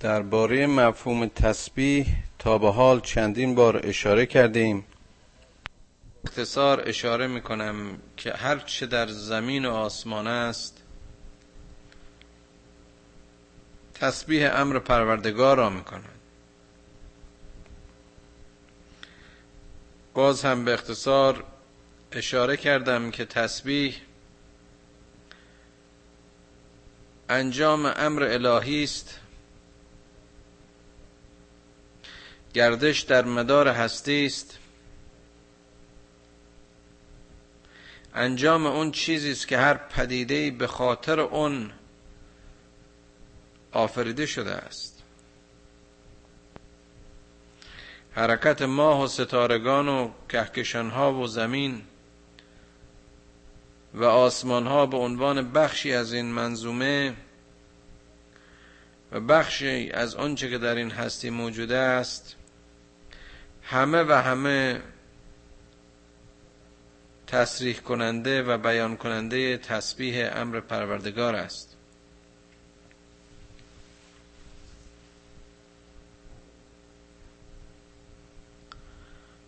درباره مفهوم تسبیح تا به حال چندین بار اشاره کردیم. اختصار اشاره می‌کنم که هر چه در زمین و آسمان است تسبیح امر پروردگار را می‌کنند باز هم به اختصار اشاره کردم که تسبیح انجام امر الهی است. گردش در مدار هستی است. انجام اون چیزی است که هر پدیده به خاطر اون آفریده شده است. حرکت ماه و ستارگان و کهکشانها و زمین و آسمان ها به عنوان بخشی از این منظومه و بخشی از آنچه که در این هستی موجوده است همه و همه تصریح کننده و بیان کننده تسبیح امر پروردگار است.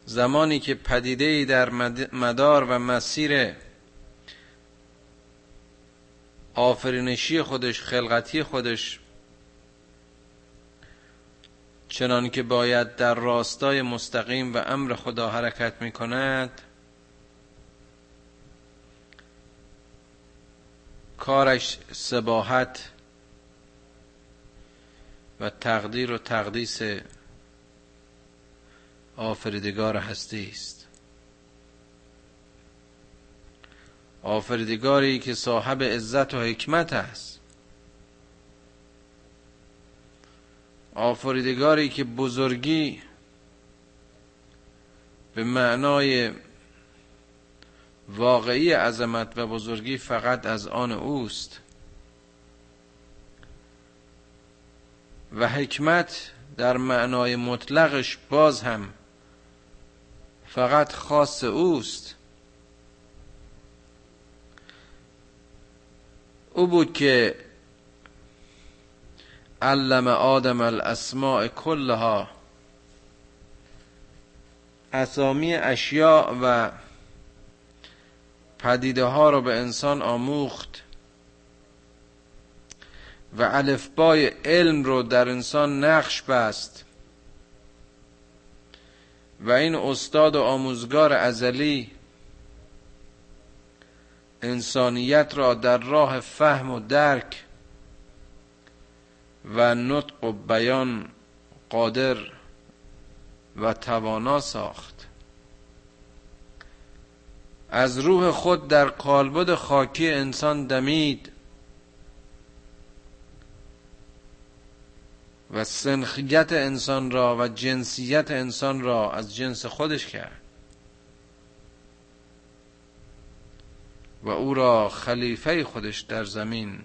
زمانی که پدیده در مدار و مسیر آفرینشی خودش خلقتی خودش چنان که باید در راستای مستقیم و امر خدا حرکت می کند کارش سباحت و تقدیر و تقدیس آفریدگار هستی است. آفریدگاری که صاحب عزت و حکمت است. آفریدگاری که بزرگی به معنای واقعی عظمت و بزرگی فقط از آن اوست و حکمت در معنای مطلقش باز هم فقط خاص اوست. او بود که علم آدم الاسماء کلها. اسامی اشیاء و پدیده ها را به انسان آموخت و الفبای علم رو در انسان نقش بست. و این استاد و آموزگار ازلی انسانیت را در راه فهم و درک و نطق و بیان قادر و توانا ساخت. از روح خود در قالبد خاکی انسان دمید و سنخیت انسان را و جنسیت انسان را از جنس خودش کرد و او را خلیفه خودش در زمین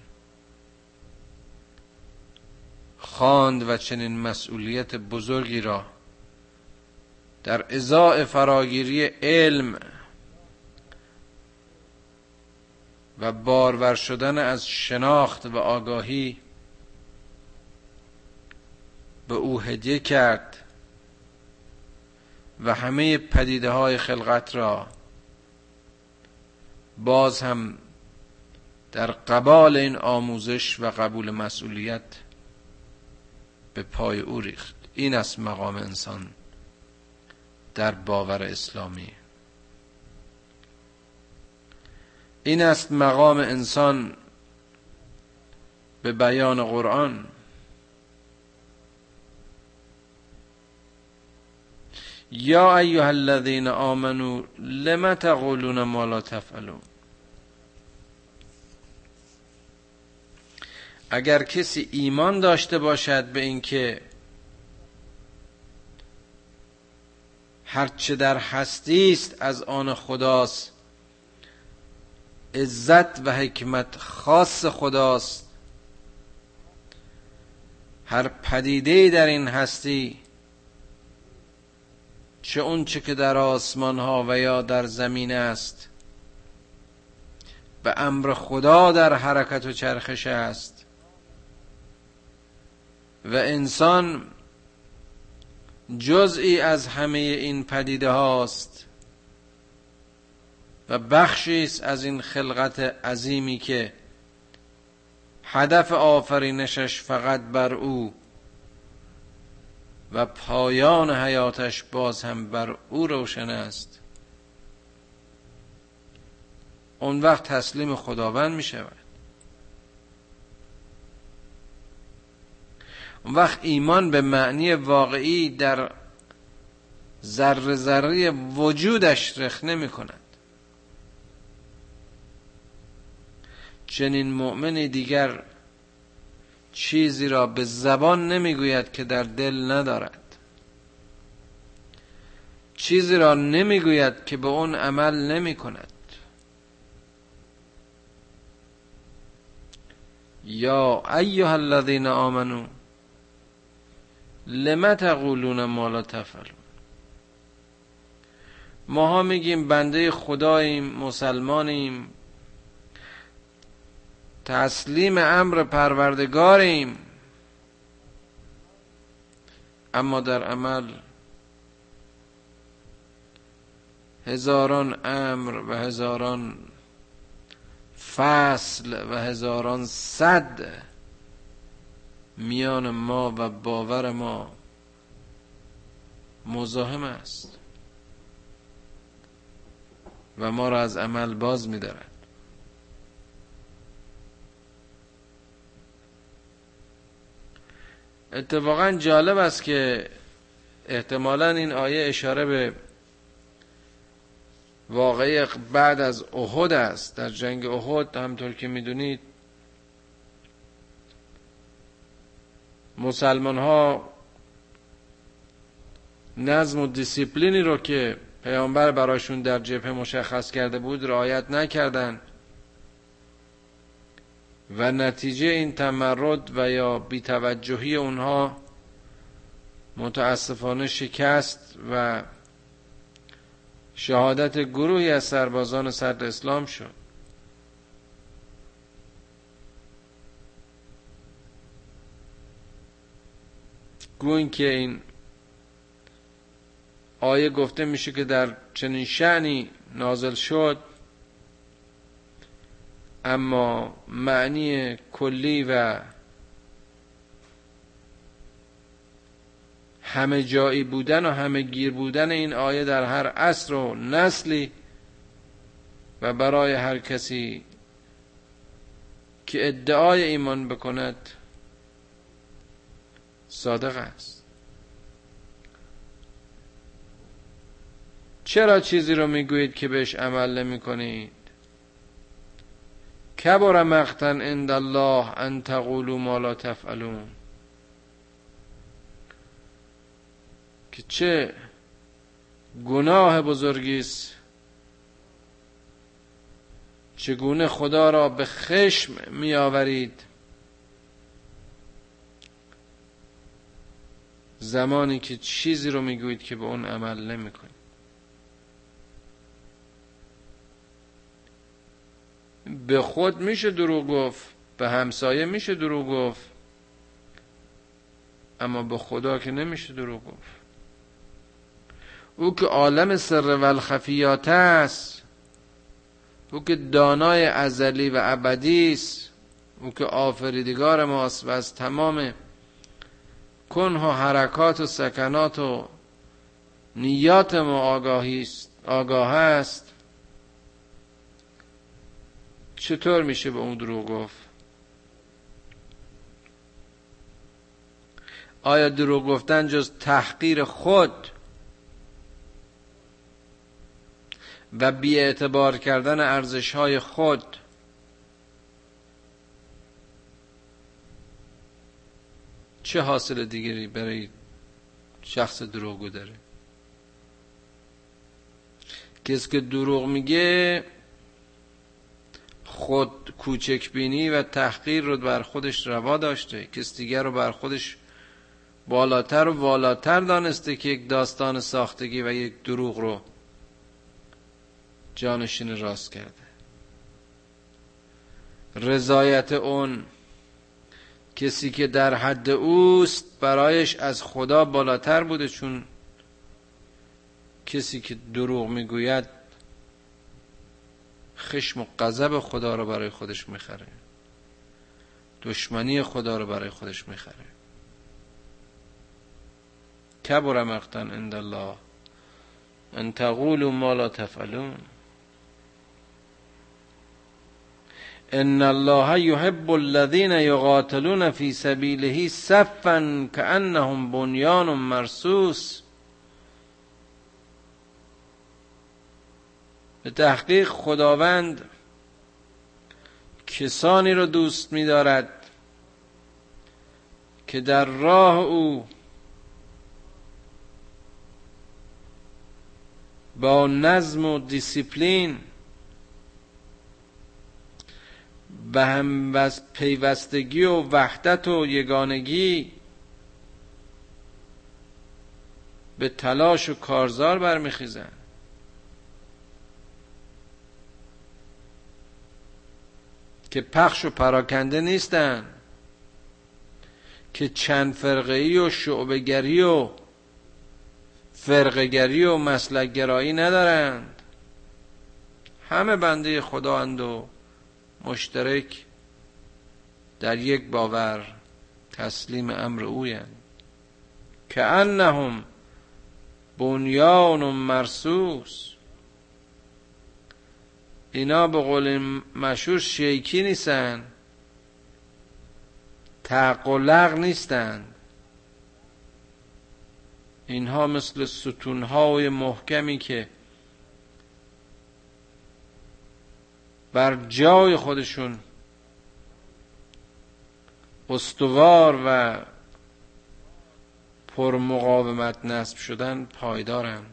خواند و چنین مسئولیت بزرگی را در ازاع فراگیری علم و بارور شدن از شناخت و آگاهی به او هدیه کرد و همه پدیده های خلقت را باز هم در قبال این آموزش و قبول مسئولیت به پای او ریخت. این است مقام انسان در باور اسلامی. این است مقام انسان به بیان قرآن. یا ایها الذین آمنو لم تقولون ما لا تفعلون؟ اگر کسی ایمان داشته باشد به اینکه هرچه در هستی است از آن خداست عزت و حکمت خاص خداست هر پدیده در این هستی چه اون چه که در آسمان ها و یا در زمین است به امر خدا در حرکت و چرخش است. و انسان جزئی از همه این پدیده هاست و بخشی است از این خلقت عظیمی که هدف آفرینشش فقط بر او و پایان حیاتش باز هم بر او روشن است. اون وقت تسلیم خداوند می شود وقت ایمان به معنی واقعی در ذره ذره وجودش رخ نمی کند چنین مؤمنی دیگر چیزی را به زبان نمی‌گوید که در دل ندارد. چیزی را نمی‌گوید که به اون عمل نمی کند یا ایها الذین آمنو لم تقولون ما لا تفعلون؟ ماها میگیم بنده خداییم مسلمانیم. تسلیم امر پروردگاریم. اما در عمل هزاران امر و هزاران فصل و هزاران صد میان ما و باور ما مزاحم است. و ما را از عمل باز میدارد. اتفاقا جالب است که احتمالا این آیه اشاره به واقعی بعد از احد است. در جنگ احد همطور که می‌دونید مسلمان ها نظم و دیسیپلینی رو که پیامبر براشون در جبهه مشخص کرده بود رعایت نکردند و نتیجه این تمرد و یا بیتوجهی اونها متاسفانه شکست و شهادت گروهی از سربازان صدر اسلام شد. گوین که این آیه گفته میشه که در چنین شعنی نازل شد اما معنی کلی و همه جایی بودن و همه گیر بودن این آیه در هر عصر و نسلی و برای هر کسی که ادعای ایمان بکند صادق است. چرا چیزی رو می‌گویید که بهش عمل نمی کنید کبر مقتن عند الله ان تقولوا ما لا تفعلون. که چه گناه بزرگی است. چگونه خدا را به خشم می زمانی که چیزی رو می‌گویید که به اون عمل نمی‌کنید. به خود میشه دروغ گفت به همسایه میشه دروغ گفت اما به خدا که نمیشه دروغ گفت. او که عالم سر و الخفیات است او که دانای ازلی و ابدی است او که آفریدگار ماست و از تمام کنه و حرکات و سکنات و نیات ما آگاهی آگاه است. چطور میشه به اون دروغ گفت؟ آیا دروغ گفتن جز تحقیر خود و اعتبار کردن ارزش های خود چه حاصل دیگری برای شخص دروغگو داره؟ کسی که دروغ میگه خود کوچک بینی و تحقیر رو بر خودش روا داشته. کس دیگر رو بر خودش بالاتر و والاتر دانسته که یک داستان ساختگی و یک دروغ رو جانشین راست کرده. رضایت اون کسی که در حد اوست برایش از خدا بالاتر بوده چون کسی که دروغ می‌گوید خشم و غضب خدا رو برای خودش می‌خره. دشمنی خدا رو برای خودش می‌خره. کبر مقتن عند الله ان تقولوا ما لا تفعلون. ان الله يحب الذين يقاتلون في سبيله صفا كانهم بنيان مرصوص. به تحقیق خداوند کسانی را دوست می‌دارد که در راه او با نظم و دیسیپلین به هم پیوستگی و وحدت و یگانگی به تلاش و کارزار برمیخیزن. که پخش و پراکنده نیستن. که چند فرقه و شعبگری و فرقگری و مسلکگرایی ندارند. همه بنده خدا اند و مشترک در یک باور تسلیم امر اویند. که انهم بنیان و مرسوس. اینا به قول مشهور شیکی نیستن. تعقلق نیستند اینها مثل ستونهای محکمی که بر جای خودشون استوار و پر مقاومت نصب شدن پایدارن.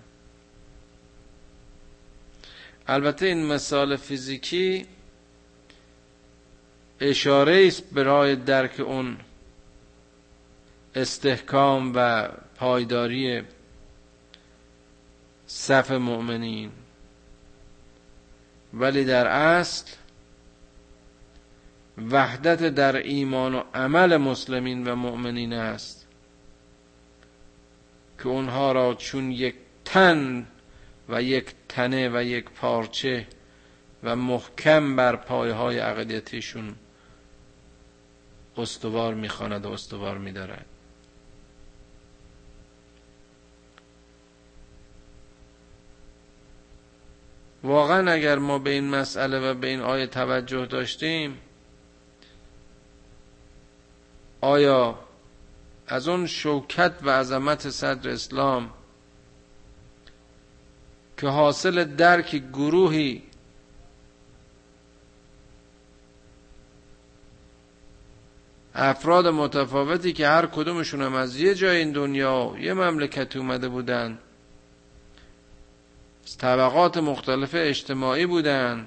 البته این مثال فیزیکی اشاره است برای درک اون استحکام و پایداری صف مؤمنین. ولی در اصل وحدت در ایمان و عمل مسلمین و مؤمنین است که اونها را چون یک تن و یک تنه و یک پارچه و محکم بر پایهای عقیدتیشون استوار می‌خواند و استوار میدارد. واقعا اگر ما به این مسئله و به این آیه توجه داشتیم آیا از اون شوکت و عظمت صدر اسلام که حاصل درک گروهی افراد متفاوتی که هر کدومشون هم از یه جای این دنیا یه مملکت اومده بودن طبقات مختلف اجتماعی بودن.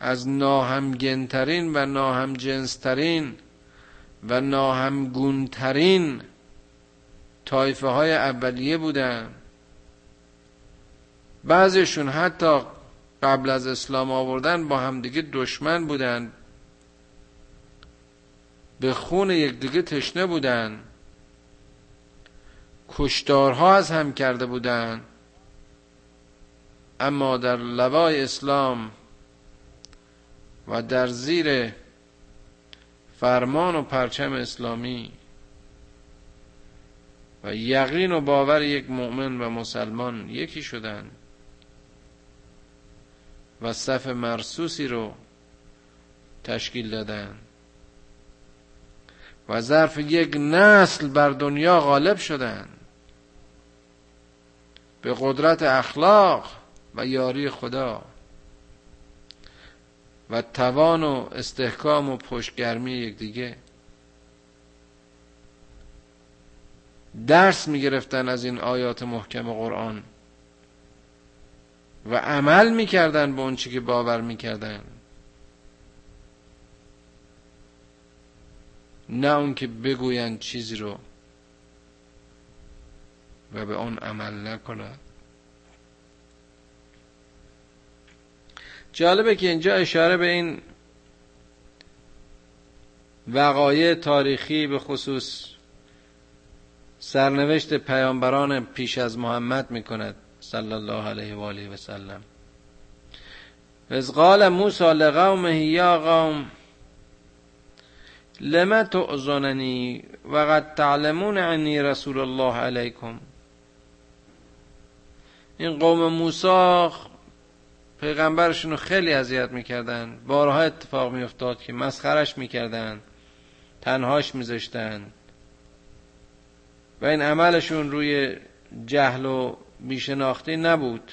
از ناهمگنترین و ناهمجنسترین و ناهمگونترین طایفه های اولیه بودن. بعضیشون حتی قبل از اسلام آوردن با همدیگه دشمن بودن. به خون یکدیگه تشنه بودن. کشتارها از هم کرده بودند. اما در لوای اسلام و در زیر فرمان و پرچم اسلامی و یقین و باور یک مؤمن و مسلمان یکی شدند و صف مرسوسی رو تشکیل دادند و ظرف یک نسل بر دنیا غالب شدند. به قدرت اخلاق و یاری خدا و توان و استحکام و پشتگرمی یکدیگه. درس می‌گرفتن از این آیات محکم قرآن و عمل می‌کردن به اون چی که باور می‌کردن. نه اون که بگویند چیزی رو و به آن عمل نکند. جالبه که اینجا اشاره به این وقایع تاریخی به خصوص سرنوشت پیامبران پیش از محمد می کند صلی الله علیه و آله و سلم. از قال موسی لقومه یا قوم لما تعظننی و قد تعلمون عنی رسول الله علیکم؟ این قوم موسی پیغمبرشون رو خیلی اذیت می‌کردن. بارها اتفاق میافتاد که مسخرش می‌کردن تنهاش میذاشتن. و این عملشون روی جهل و بیشناختی نبود.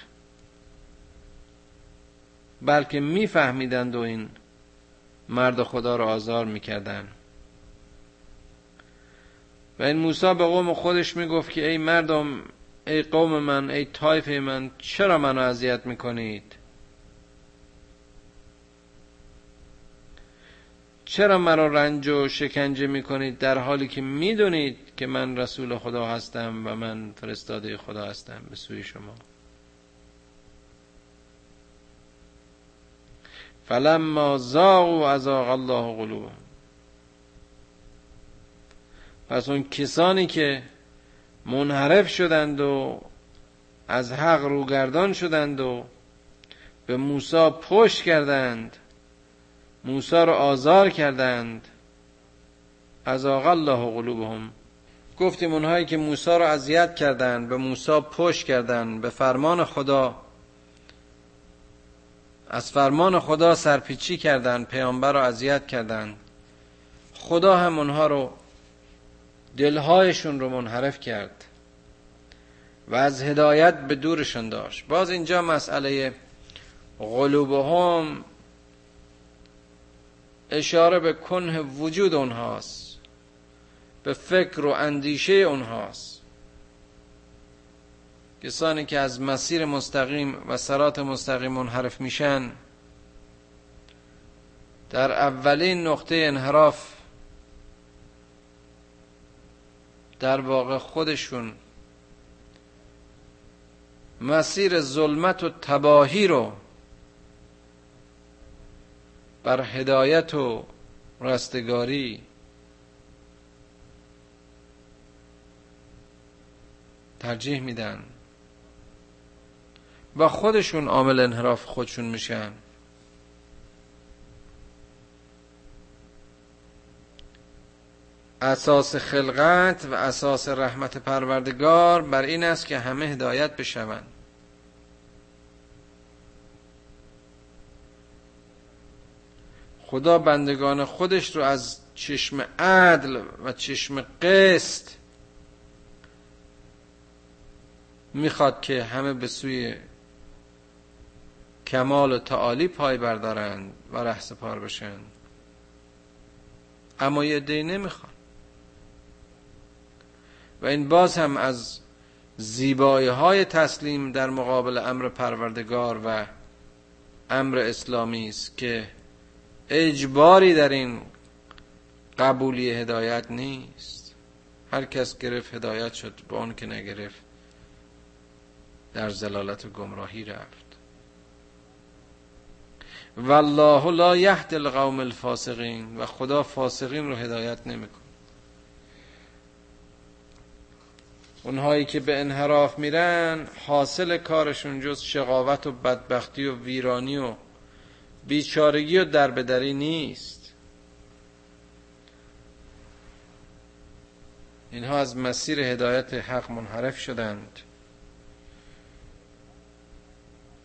بلکه میفهمیدند و این مرد خدا رو آزار می‌کردن. و این موسی به قوم خودش می‌گفت که ای مردم ای قوم من ای طایفه من چرا منو اذیت می‌کنید؟ چرا مرا رنج و شکنجه می‌کنید در حالی که می‌دونید که من رسول خدا هستم و من فرستاده خدا هستم به سوی شما؟ فلما زاغوا ازاغ الله قلوبهم. پس اون کسانی که منحرف شدند و از حق روگردان شدند و به موسی پشت کردند. موسی رو آزار کردند. از الله قلوبهم. گفتیم اونهایی که موسی رو اذیت کردند به موسی پشت کردند به فرمان خدا از فرمان خدا سرپیچی کردند پیامبر رو اذیت کردند. خدا هم اونها رو دلهایشون رو منحرف کرد و از هدایت به دورشون داشت. باز اینجا مسئله قلوبهم اشاره به کنه وجود اونهاست به فکر و اندیشه اونهاست. کسانی که از مسیر مستقیم و سرات مستقیم منحرف میشن در اولین نقطه انحراف در واقع خودشون مسیر ظلمت و تباهی رو بر هدایت و رستگاری ترجیح میدن و خودشون عامل انحراف خودشون میشن. اساس خلقت و اساس رحمت پروردگار بر این است که همه هدایت بشوند. خدا بندگان خودش رو از چشم عدل و چشم قسط می‌خواد که همه به سوی کمال و تعالی پای بردارند و رهس پار بشن. اما یه دی نمی‌خواد. و این باز هم از زیبایی های تسلیم در مقابل امر پروردگار و امر اسلامی است که اجباری در این قبولی هدایت نیست. هر کس گرفت هدایت شد با اون که نگرفت در زلالت و گمراهی رفت. والله لا یهد القوم الفاسقین و خدا فاسقین رو هدایت نمیکن اونهایی که به انحراف میرن حاصل کارشون جز شقاوت و بدبختی و ویرانی و بیچارگی و دربدری نیست. اینها از مسیر هدایت حق منحرف شدند.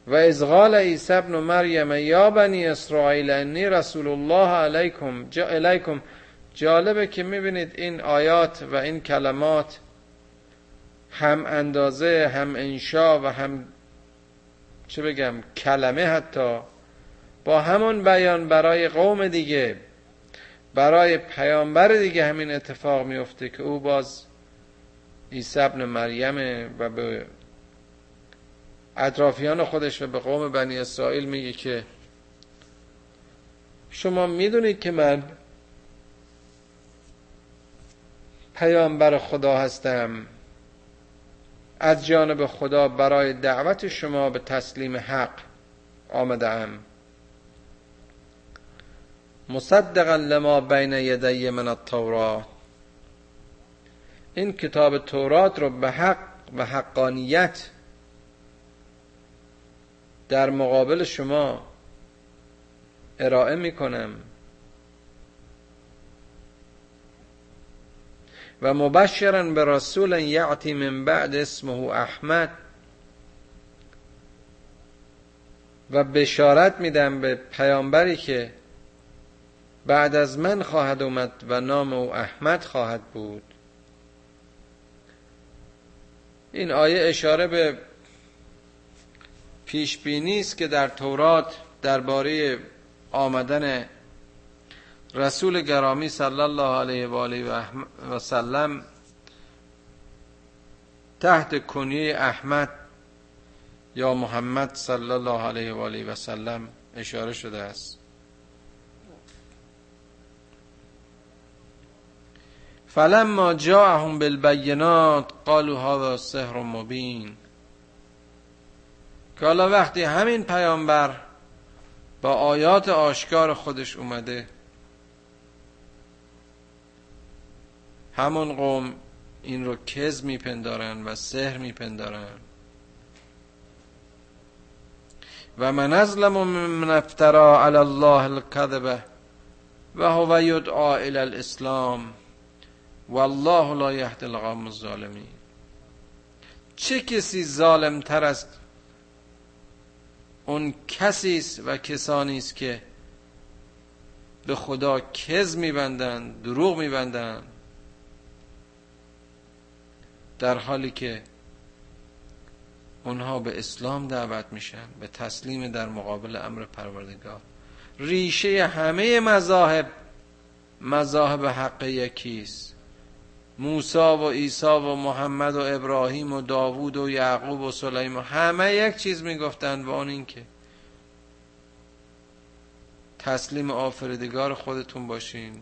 و از قال عیسی ابن مریم یا بنی اسرائیل انی رسول الله علیکم جا علیکم. جالبه که می‌بینید این آیات و این کلمات هم اندازه هم انشا و هم چه بگم کلمه حتی با همون بیان برای قوم دیگه برای پیامبر دیگه همین اتفاق میفته که او باز عیسی ابن مریم و به اطرافیان خودش و به قوم بنی اسرائیل میگه که شما می‌دونید که من پیامبر خدا هستم. از جانب خدا برای دعوت شما به تسلیم حق آمدم مصدقا لما بین یدی من التورات. این کتاب تورات رو به حق و حقانیت در مقابل شما ارائه می‌کنم. و مبشرا به رسول یعتی من بعد اسمه احمد. و بشارت میدم به پیامبری که بعد از من خواهد اومد و نام او احمد خواهد بود. این آیه اشاره به پیش بینی است که در تورات درباره آمدن رسول گرامی صلی الله علیه و آله و سلم تحت کنیه احمد یا محمد صلی الله علیه و آله و سلم اشاره شده است. فلما جاءهم بالبینات قالوا هذا سحر مبین. که حالا وقتی همین پیامبر با آیات آشکار خودش اومده همون قوم این رو کز میپندارن و سحر میپندارن. و من ازلم من افترا علی الله الكذبه و هو یدعا الى الاسلام والله لا یهد القوم الظالمین. چه کسی ظالم تر است اون کسی است و کسانی است که به خدا کز میبندند دروغ میبندند؟ در حالی که اونها به اسلام دعوت میشن به تسلیم در مقابل امر پروردگار. ریشه همه مذاهب مذاهب حق یکیست موسی و عیسی و محمد و ابراهیم و داوود و یعقوب و سلیمان همه یک چیز می‌گفتند و اون این که تسلیم آفریدگار خودتون باشین.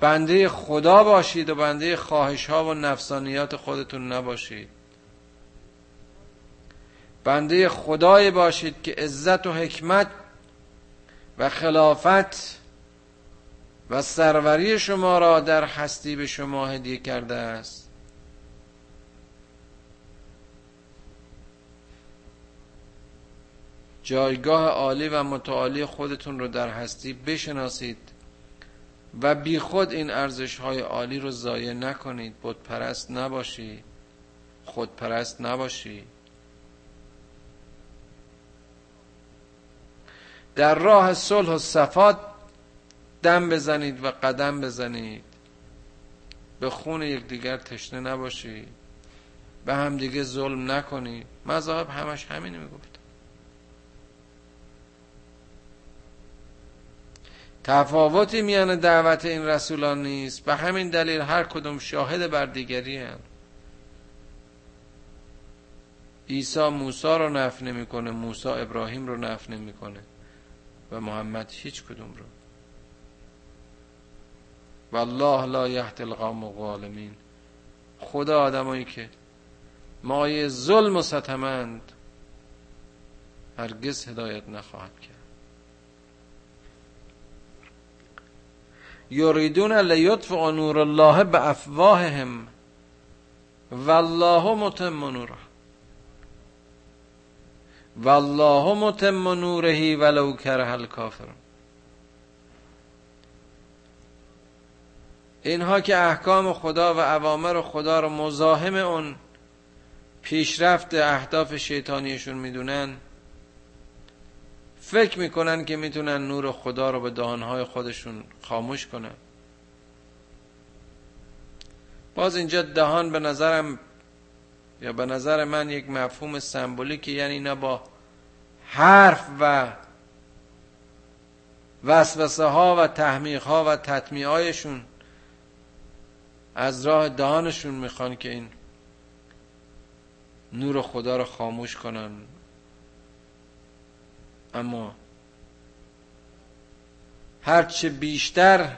بنده خدا باشید و بنده خواهش ها و نفسانیات خودتون نباشید. بنده خدای باشید که عزت و حکمت و خلافت و سروری شما را در هستی به شما هدیه کرده است. جایگاه عالی و متعالی خودتون رو در هستی بشناسید. و بی خود این ارزش های عالی رو ضایع نکنید. بود پرست نباشید خودپرست نباشید در راه صلح و صفات دم بزنید و قدم بزنید. به خون یکدیگر تشنه نباشید به همدیگه ظلم نکنید مذاهب همش همینه می‌گفت تفاوتی میان دعوت این رسولان نیست. به همین دلیل هر کدوم شاهد بر دیگری هم عیسی موسی رو نف نمی‌کنه موسی ابراهیم رو نف نمی‌کنه و محمد هیچ کدوم رو. والله لا یهد القوم الظالمین. خدا آدمایی که مایه ظلم و ستمند هرگز هدایت نخواهد کرد. یریدون لیطفئ نور الله به افواههم. والله متم نوره. والله متم نوره ولو کره الکافرون اینها که احکام خدا و اوامر خدا رو مزاحم اون پیشرفت اهداف شیطانیشون می‌دونن فکر می‌کنن که می‌تونن نور خدا رو به دهانهای خودشون خاموش کنن. باز اینجا دهان به نظرم یا به نظر من یک مفهوم سمبولیکی یعنی اینا با حرف و وسوسه ها و تحمیق ها و تطمیع هایشون از راه دهانشون می‌خوان که این نور خدا رو خاموش کنن. اما هرچه بیشتر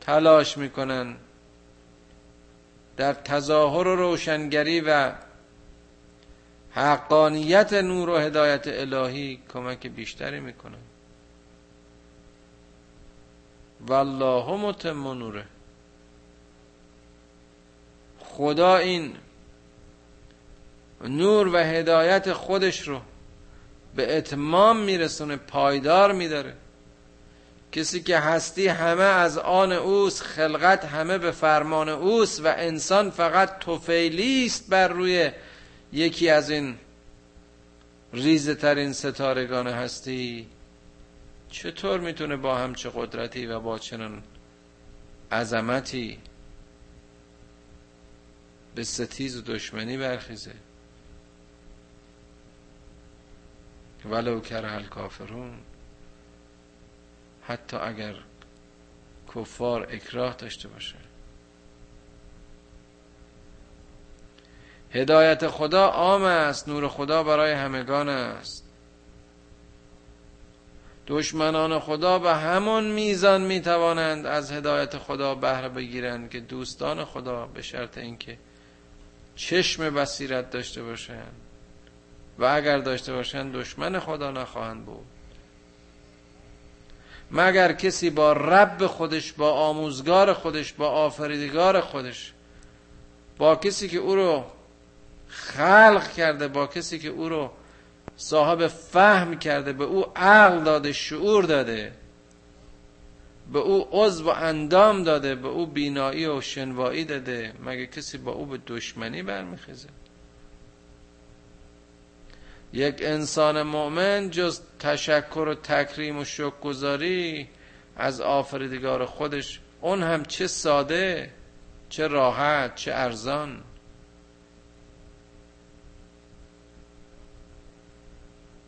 تلاش می‌کنن در تظاهر و روشنگری و حقانیت نور و هدایت الهی کمک بیشتری می‌کنن. والله متم نوره. خدا این نور و هدایت خودش رو به اتمام میرسونه پایدار میداره. کسی که هستی همه از آن اوست خلقت همه به فرمان اوست و انسان فقط توفیلی است بر روی یکی از این ریزه ترین ستارگان هستی. چطور می‌تونه با همچه قدرتی و با چنان عظمتی به ستیز و دشمنی برخیزه؟ ولو کره کافرون حتی اگر کفار اکراه داشته باشه. هدایت خدا عام است نور خدا برای همگان است. دشمنان خدا به همان میزان می‌توانند از هدایت خدا بهره بگیرند که دوستان خدا به شرط اینکه چشم بصیرت داشته باشند. و اگر داشته باشند دشمن خدا نخواهند بود. مگر کسی با رب خودش با آموزگار خودش با آفریدگار خودش با کسی که او رو خلق کرده با کسی که او رو صاحب فهم کرده به او عقل داده شعور داده به او عضو و اندام داده به او بینایی و شنوایی داده مگه کسی با او به دشمنی برمیخیزه؟ یک انسان مؤمن جز تشکر و تکریم و شکرگزاری از آفریدگار خودش اون هم چه ساده چه راحت چه ارزان.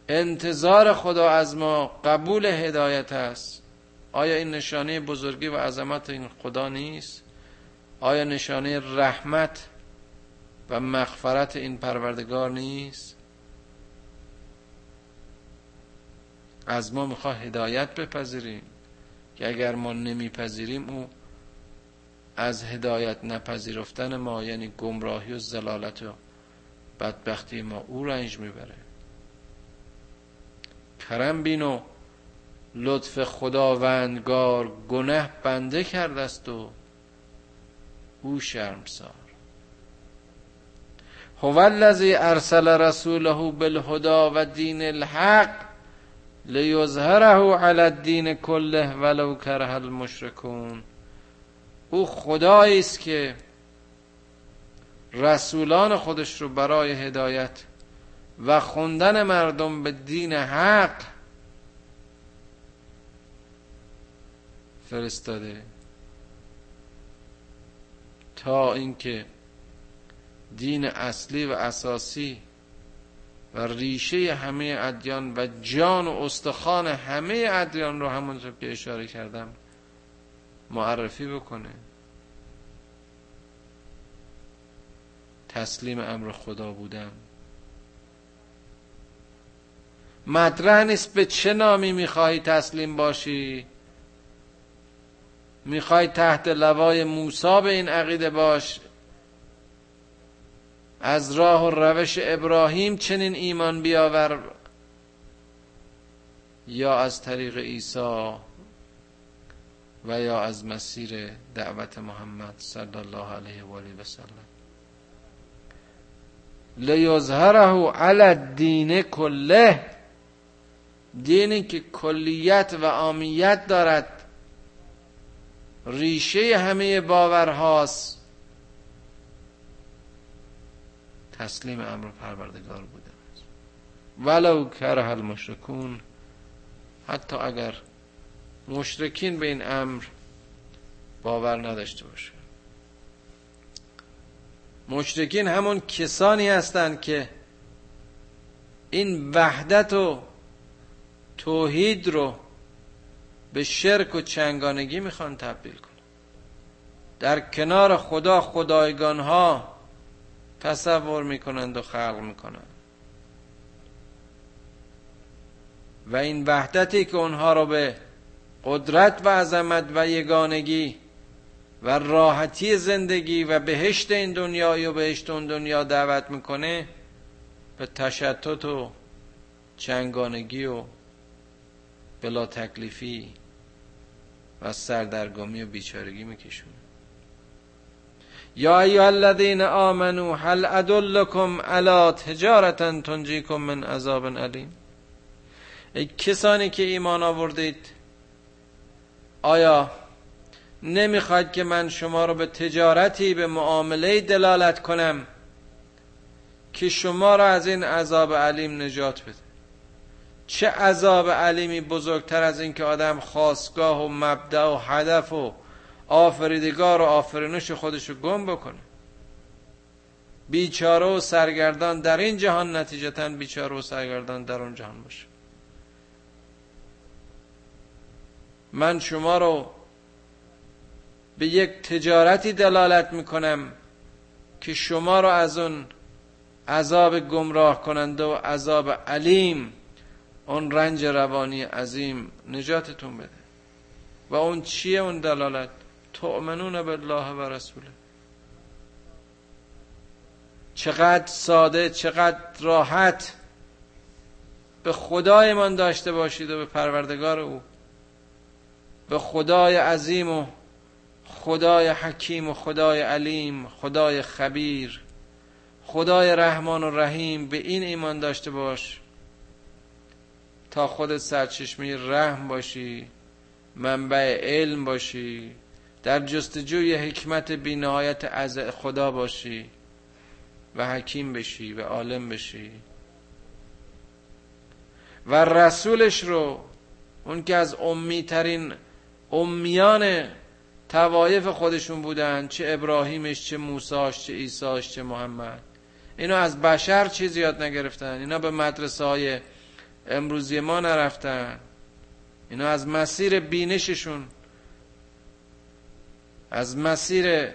انتظار خدا از ما قبول هدایت است. آیا این نشانه بزرگی و عظمت این خدا نیست؟ آیا نشانه رحمت و مغفرت این پروردگار نیست؟ از ما می‌خواه هدایت بپذیریم. که اگر ما نمیپذیریم او از هدایت نپذیرفتن ما یعنی گمراهی و زلالت و بدبختی ما او رنج می‌بره. کرم بین و لطف خداوندگار گنه بنده کرده است و او شرمسار. هو الذی ارسل رسوله بالهدى و دین الحق لیظهره علی الدین کله ولو کره المشرکون. او خدایی است که رسولان خودش رو برای هدایت و خوندن مردم به دین حق فرستاده. تا اینکه دین اصلی و اساسی و ریشه همه ادیان و جان و استخوان همه ادیان رو همونطور که اشاره کردم معرفی بکنه. تسلیم امر خدا بودم. مطرح نیست به چه نامی می‌خواهی تسلیم باشی. می‌خوای تحت لوای موسی به این عقیده باش. از راه و روش ابراهیم چنین ایمان بیاور یا از طریق عیسی و یا از مسیر دعوت محمد صلی الله علیه و آله و سلم. لیظهره علی الدین کله. دینی که کلیت و عامیت دارد. ریشه همه باورهاست. تسلیم امر پروردگار بوده ولو کره المشرکون حتی اگر مشرکین به این امر باور نداشته باشه. مشرکین همون کسانی هستند که این وحدت و توحید رو به شرک و چنگانگی می‌خوان تبدیل کنن. در کنار خدا خدایگان ها تصور می‌کنند و خلق می‌کنند. و این وحدتی که اونها رو به قدرت و عظمت و یگانگی و راحتی زندگی و بهشت این دنیا و بهشت اون دنیا دعوت می‌کنه به تشتت و چنگانگی و بلا تکلیفی و سردرگمی و بیچارگی میکشونه. یا ایها الذین آمنو هل ادلکم علی تجارتا تنجیکم من عذاب علیم ای کسانی که ایمان آوردید آیا نمی‌خواید که من شما رو به تجارتی به معامله دلالت کنم که شما را از این عذاب علیم نجات بده؟ چه عذاب علیمی بزرگتر از این که آدم خواستگاه و مبدع و هدف و آفریدگار و آفرینش خودشو گم بکنه. بیچاره و سرگردان در این جهان نتیجتا بیچاره و سرگردان در اون جهان باشه. من شما رو به یک تجارتی دلالت می‌کنم که شما رو از اون عذاب گمراه کننده و عذاب علیم اون رنج روانی عظیم نجاتتون بده. و اون چیه اون دلالت؟ تؤمنون بالله و رسوله. چقدر ساده چقدر راحت به خدایمان داشته باشید و به پروردگار او. به خدای عظیم و خدای حکیم و خدای علیم خدای خبیر خدای رحمان و رحیم به این ایمان داشته باش تا خودت سرچشمه رحم باشی منبع علم باشی در جستجوی حکمت بینهایت از خدا باشی و حکیم بشی و عالم بشی. و رسولش رو اون که از امی ترین امیان توایف خودشون بودن چه ابراهیمش چه موساش چه ایساش چه محمد. اینا از بشر چیزی یاد نگرفتن. اینا به مدرسه های امروزی ما نرفتن. اینا از مسیر بینششون از مسیر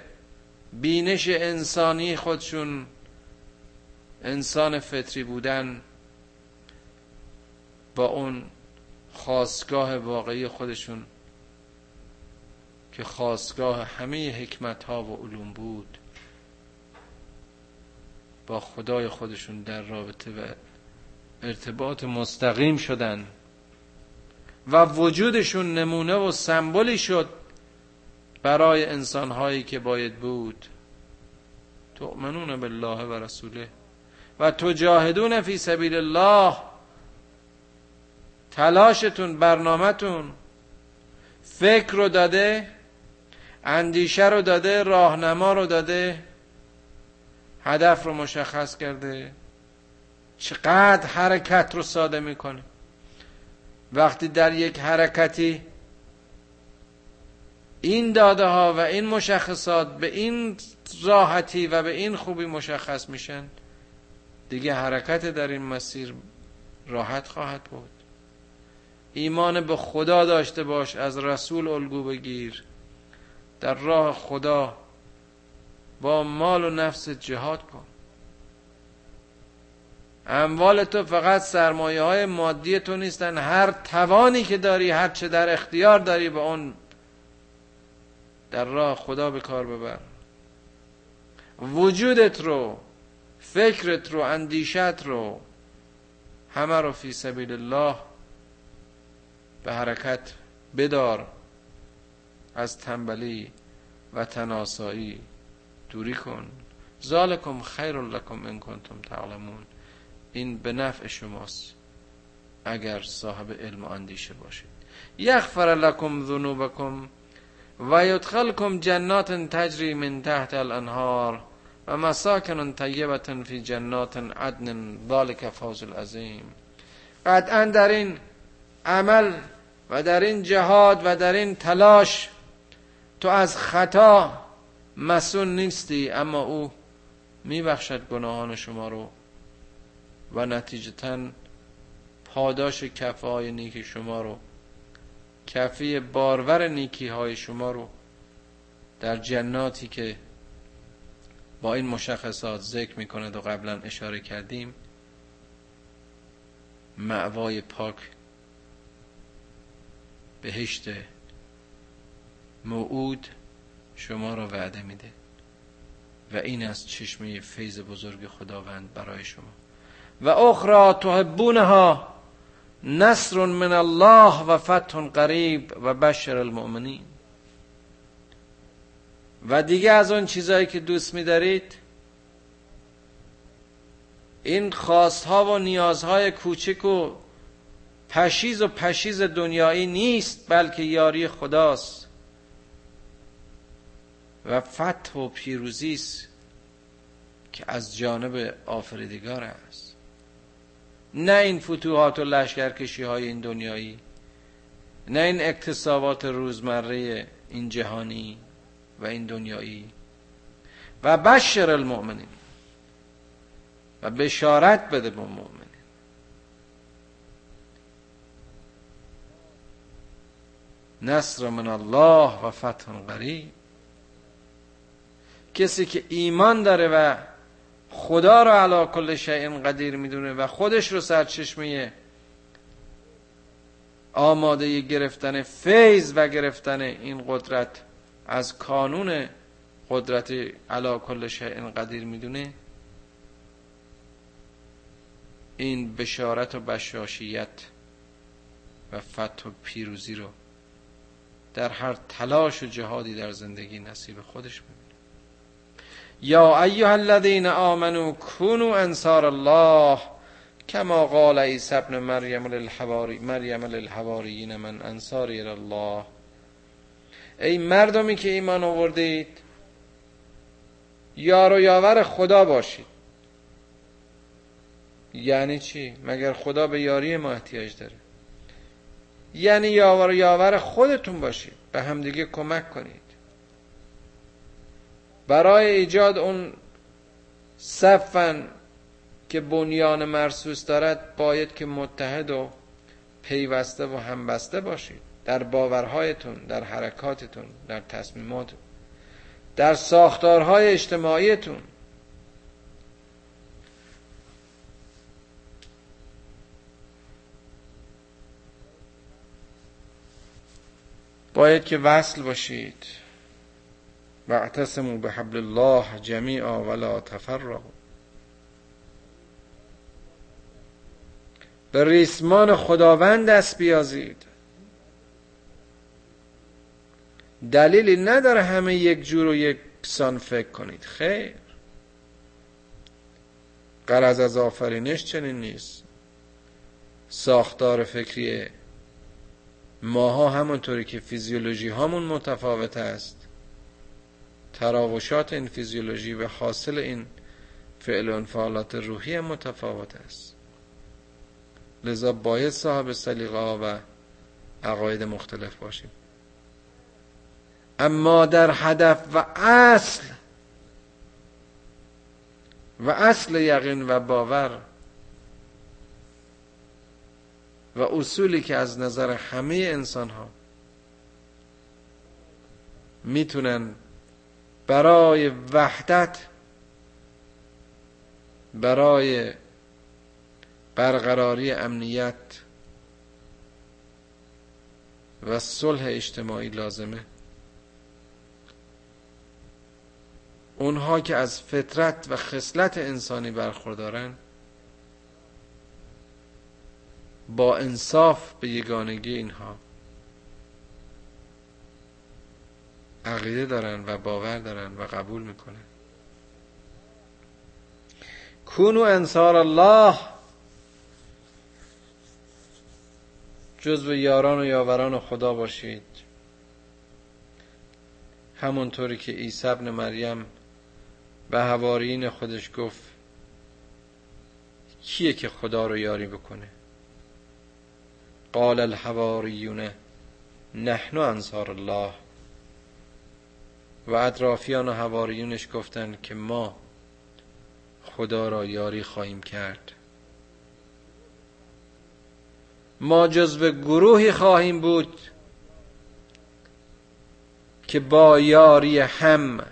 بینش انسانی خودشون انسان فطری بودن با اون خواستگاه واقعی خودشون که خواستگاه همه حکمت ها و علوم بود با خدای خودشون در رابطه و ارتباط مستقیم شدن و وجودشون نمونه و سمبولی شد. برای انسان هایی که باید بود. تؤمنون بالله و رسوله. و تجاهدون فی سبیل الله. تلاشتون برنامهتون. فکر رو داده اندیشه رو داده راهنما رو داده. هدف رو مشخص کرده. چقدر حرکت رو ساده می‌کنه. وقتی در یک حرکتی این داده ها و این مشخصات به این راحتی و به این خوبی مشخص میشن دیگه حرکت در این مسیر راحت خواهد بود. ایمان به خدا داشته باش از رسول الگو بگیر. در راه خدا با مال و نفس جهاد کن. اموال تو فقط سرمایه های مادی تو نیستن. هر توانی که داری هر چه در اختیار داری به اون در راه خدا به کار ببر. وجودت رو فکرت رو اندیشت رو همه رو فی سبیل الله به حرکت بدار از تنبلی و تناسایی. دوری کن. ذالکم خیر لکم ان کنتم تعلمون. این به نفع شماست اگر صاحب علم و اندیشه باشید. یغفر لکم ذنوبکم و یدخلکم جنات تجری من تحت الانهار و مساکن طیبت فی جنات عدن ذالک فوز العظیم. قطعا در این عمل و در این جهاد و در این تلاش تو از خطا مسون نیستی اما او میبخشد گناهان شما رو و نتیجتا پاداش کفه های نیکی شما رو کفی بارور نیکی های شما رو در جناتی که با این مشخصات ذکر می‌کند و قبلا اشاره کردیم معوای پاک بهشت موعود شما را وعده میده و این از چشمه فیض بزرگ خداوند برای شما. و اخرى تحبونها نصر من الله و فتح قریب و بشر المؤمنین. و دیگه از اون چیزایی که دوست میدارید این خواستها و نیازهای کوچک و پشیز و پشیز دنیایی نیست بلکه یاری خداست. و فتح و پیروزی است که از جانب آفریدگار است. نه این فتوحات و لشکرکشی های این دنیایی نه این اکتسابات روزمره این جهانی و این دنیایی. و بشر المؤمنین. و بشارت بده به مؤمنین. نصر من الله و فتح قریب کسی که ایمان داره و خدا رو علا کل شیء قدیر می‌دونه و خودش رو سرچشمه آماده گرفتن فیض و گرفتن این قدرت از کانون قدرت علا کل شیء قدیر می‌دونه. این بشارت و بشاشیت و فتح و پیروزی رو در هر تلاش و جهادی در زندگی نصیب خودش می‌بینه یا ایها الذین آمنوا كونوا انصار الله کما قال عیسی ابن مریم للحواری مریم للحواریین من انصاری الله. ای مردمی که ایمان آوردید یار و یاور خدا باشید. یعنی چی؟ مگر خدا به یاری ما احتیاج داره؟ یعنی یاور و یاور خودتون باشید. به همدیگه کمک کنید. برای ایجاد اون صفن که بنیان مرسوس دارد باید که متحد و پیوسته و همبسته باشید. در باورهایتون در حرکاتتون در تصمیماتتون. در ساختارهای اجتماعیتون. باید که وصل باشید. و اعتصموا به حبل الله جمیعا ولا تفرقوا. به ریسمان خداوند دست بیازید. دلیلی نداره همه یک جور و یک سان فکر کنید. خیر. قرض از آفرینش چنین نیست. ساختار فکری ماها همونطوری که فیزیولوژی همون متفاوت است. تراوشات این فیزیولوژی و حاصل این فعل و انفعالات روحی متفاوت است. لذا باید صاحب سلیقه و عقاید مختلف باشیم. اما در هدف و اصل و اصل یقین و باور و اصولی که از نظر همه انسان ها می‌تونن برای وحدت برای برقراری امنیت و صلح اجتماعی لازمه. اونها که از فطرت و خصلت انسانی برخوردارن با انصاف به یگانگی اینها. عقیده دارن و باور دارن و قبول می‌کنن. کونو انصار الله. جزو یاران و یاوران خدا باشید. همونطوری که عیسی ابن مریم به هوارین خودش گفت کیه که خدا رو یاری بکنه؟ قال الحواریون نحن انصار الله. و اطرافیان و هواریونش گفتند که ما خدا را یاری خواهیم کرد. ما جزو گروهی خواهیم بود که با یاری هم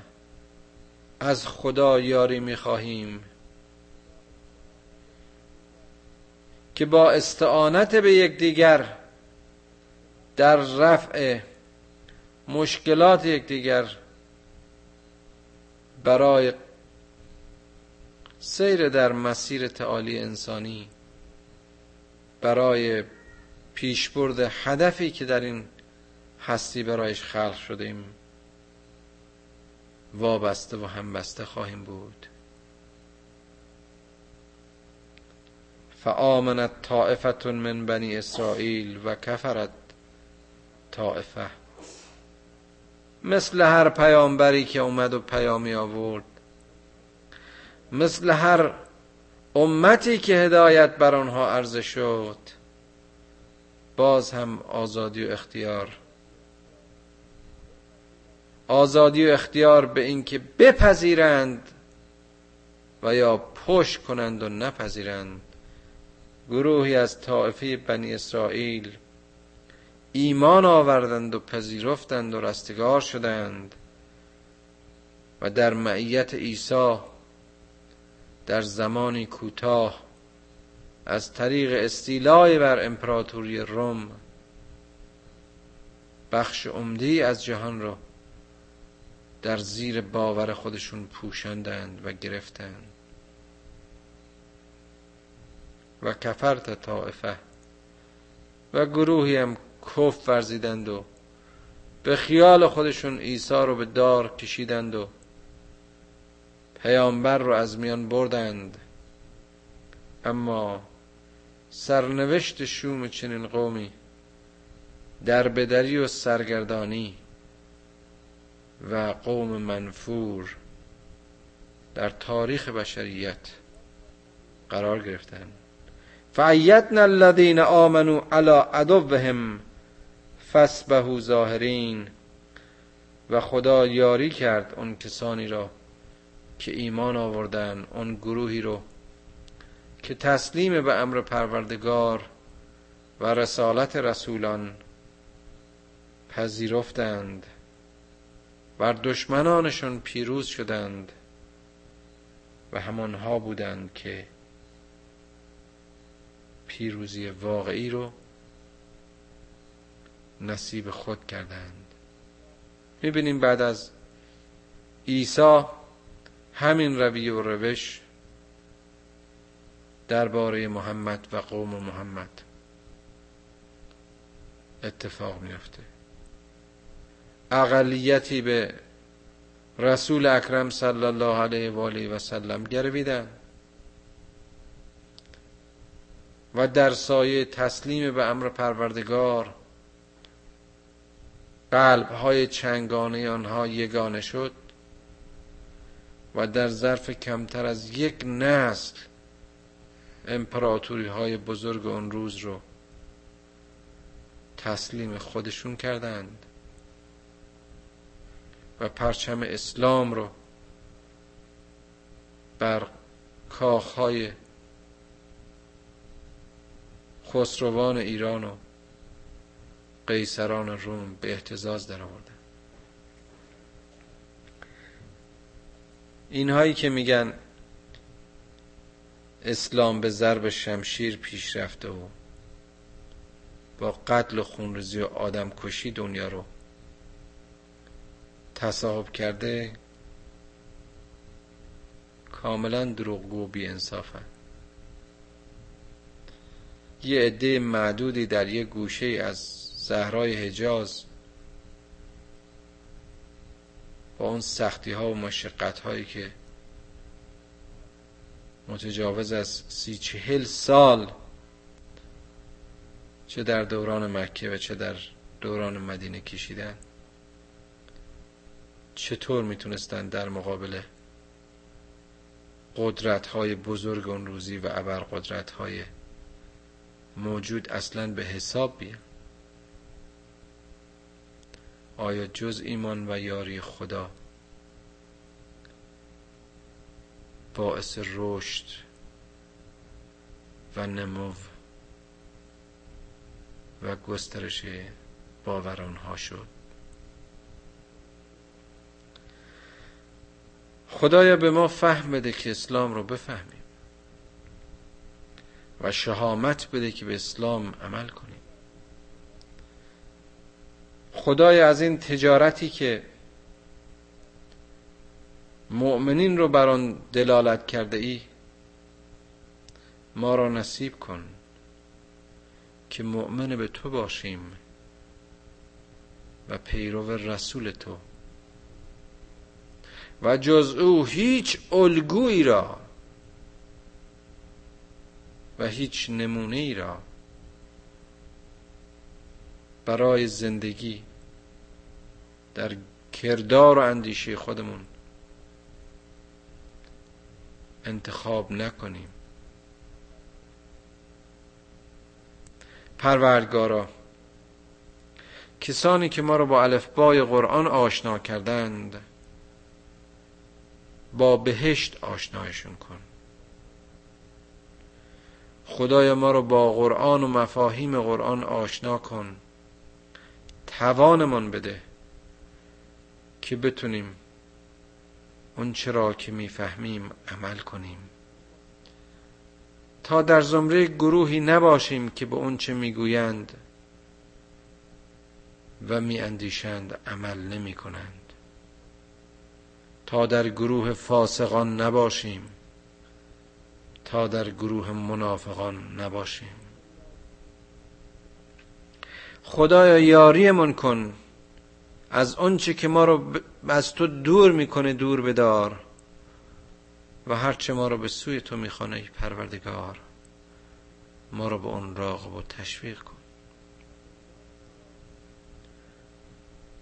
از خدا یاری می‌خواهیم که با استعانت به یکدیگر در رفع مشکلات یکدیگر برای سیر در مسیر تعالی انسانی برای پیشبرد هدفی که در این هستی برایش خلق شدیم وابسته و همبسته خواهیم بود. فآمنت طائفة من بنی اسرائیل و کفرت طائفه مثل هر پیامبری که اومد و پیامی آورد. مثل هر امتی که هدایت بر آنها عرضه شد. باز هم آزادی و اختیار. آزادی و اختیار به اینکه بپذیرند و یا پشت کنند و نپذیرند. گروهی از طائفه بنی اسرائیل ایمان آوردند و پذیرفتند و رستگار شدند. و در معیت عیسی در زمانی کوتاه از طریق استیلای بر امپراتوری روم بخش عمدی از جهان را در زیر باور خودشون پوشندند و گرفتند. و کفرت طائفه و گروهی هم کف ورزیدند و به خیال خودشون عیسی رو به دار کشیدند و پیامبر رو از میان بردند. اما سرنوشت شوم چنین قومی در بدری و سرگردانی و قوم منفور در تاریخ بشریت قرار گرفتند. فعیتنا الذین آمنوا علی عدوهم فسبهو ظاهرین و خدا یاری کرد اون کسانی را که ایمان آوردن اون گروهی رو که تسلیم به امر پروردگار و رسالت رسولان پذیرفتند بر دشمنانشون پیروز شدند و همانها بودند که پیروزی واقعی رو نصیب خود کردند. می‌بینیم بعد از عیسی همین رویه و روش درباره محمد و قوم محمد اتفاق میفته اقلیتی به رسول اکرم صلی الله علیه و آله و سلم گرویدن و در سایه تسلیم به امر پروردگار قلب های چنگانه آنها یگانه شد و در ظرف کمتر از یک نسل امپراتوری های بزرگ اون روز رو تسلیم خودشون کردند و پرچم اسلام رو بر کاخهای خسروان ایران و قیصران روم به احتزاز در آوردن اینهایی که میگن اسلام به ضرب شمشیر پیش رفته و با قتل و خونریزی و آدم کشی دنیا رو تصاحب کرده کاملا دروغگو بی انصافه یه عده معدودی در یه گوشه از زهرای حجاز با اون سختی ها و مشقت هایی که متجاوز از سی چهل سال چه در دوران مکه و چه در دوران مدینه کشیدن چطور می‌تونستن در مقابل قدرت های بزرگ اون روزی و ابر قدرت های موجود اصلا به حساب بیان؟ آیا جز ایمان و یاری خدا باعث رشد و نمو و گسترش باور ها شد؟ خدایا به ما فهم بده که اسلام رو بفهمیم و شهامت بده که به اسلام عمل کنیم. خدای از این تجارتی که مؤمنین رو بر آن دلالت کرده ای ما را نصیب کن که مؤمن به تو باشیم و پیرو رسول تو. و جز او هیچ الگویی را و هیچ نمونه ای را برای زندگی در کردار و اندیشه خودمون انتخاب نکنیم. پروردگارا کسانی که ما را با الفبای قرآن آشنا کردند با بهشت آشنایشون کن. خدای ما رو با قرآن و مفاهیم قرآن آشنا کن. توانمان بده. که بتونیم اون چرا که می‌فهمیم عمل کنیم. تا در زمره گروهی نباشیم که به اون چه می‌گویند و میاندیشند عمل نمی کنند تا در گروه فاسقان نباشیم تا در گروه منافقان نباشیم. خدایا یاریمون کن از آنچه که ما رو از تو دور می‌کنه دور بدار و هرچه ما رو به سوی تو می‌خوانه پروردگار ما رو به اون راغب و تشویق کن.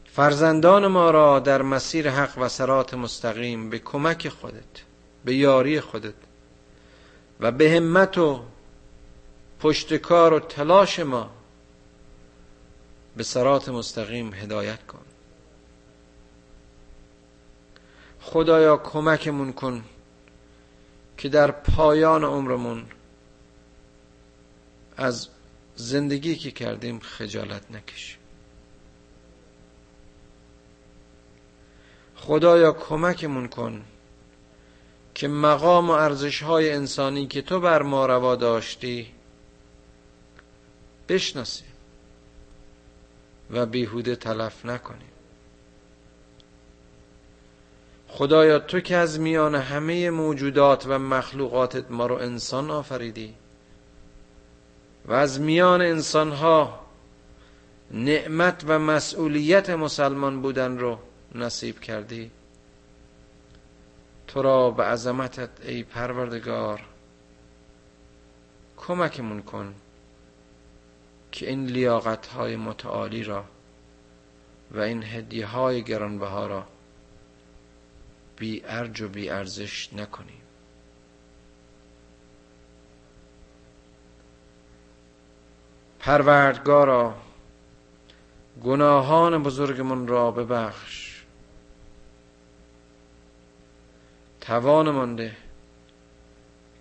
فرزندان ما را در مسیر حق و سرات مستقیم به کمک خودت به یاری خودت و به همت و پشتکار و تلاش ما به سرات مستقیم هدایت کن. خدایا کمکمون کن که در پایان عمرمون از زندگی که کردیم خجالت نکشیم. خدایا کمکمون کن که مقام و ارزش های انسانی که تو بر ما روا داشتی بشناسیم و بیهوده تلف نکنیم. خدایا تو که از میان همه موجودات و مخلوقاتت ما رو انسان آفریدی و از میان انسانها نعمت و مسئولیت مسلمان بودن رو نصیب کردی. تو را به عظمتت ای پروردگار کمکمون کن که این لیاقت های متعالی را و این هدیه های گرانبها را بی ارج و بی ارزش نکنیم. پروردگارا گناهان بزرگمون را ببخش. توان مانده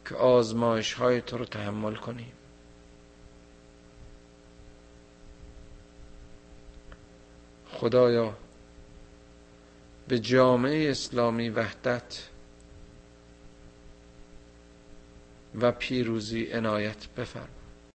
که آزمایش های تو رو تحمل کنیم. خدایا به جامعه اسلامی وحدت و پیروزی عنایت بفرما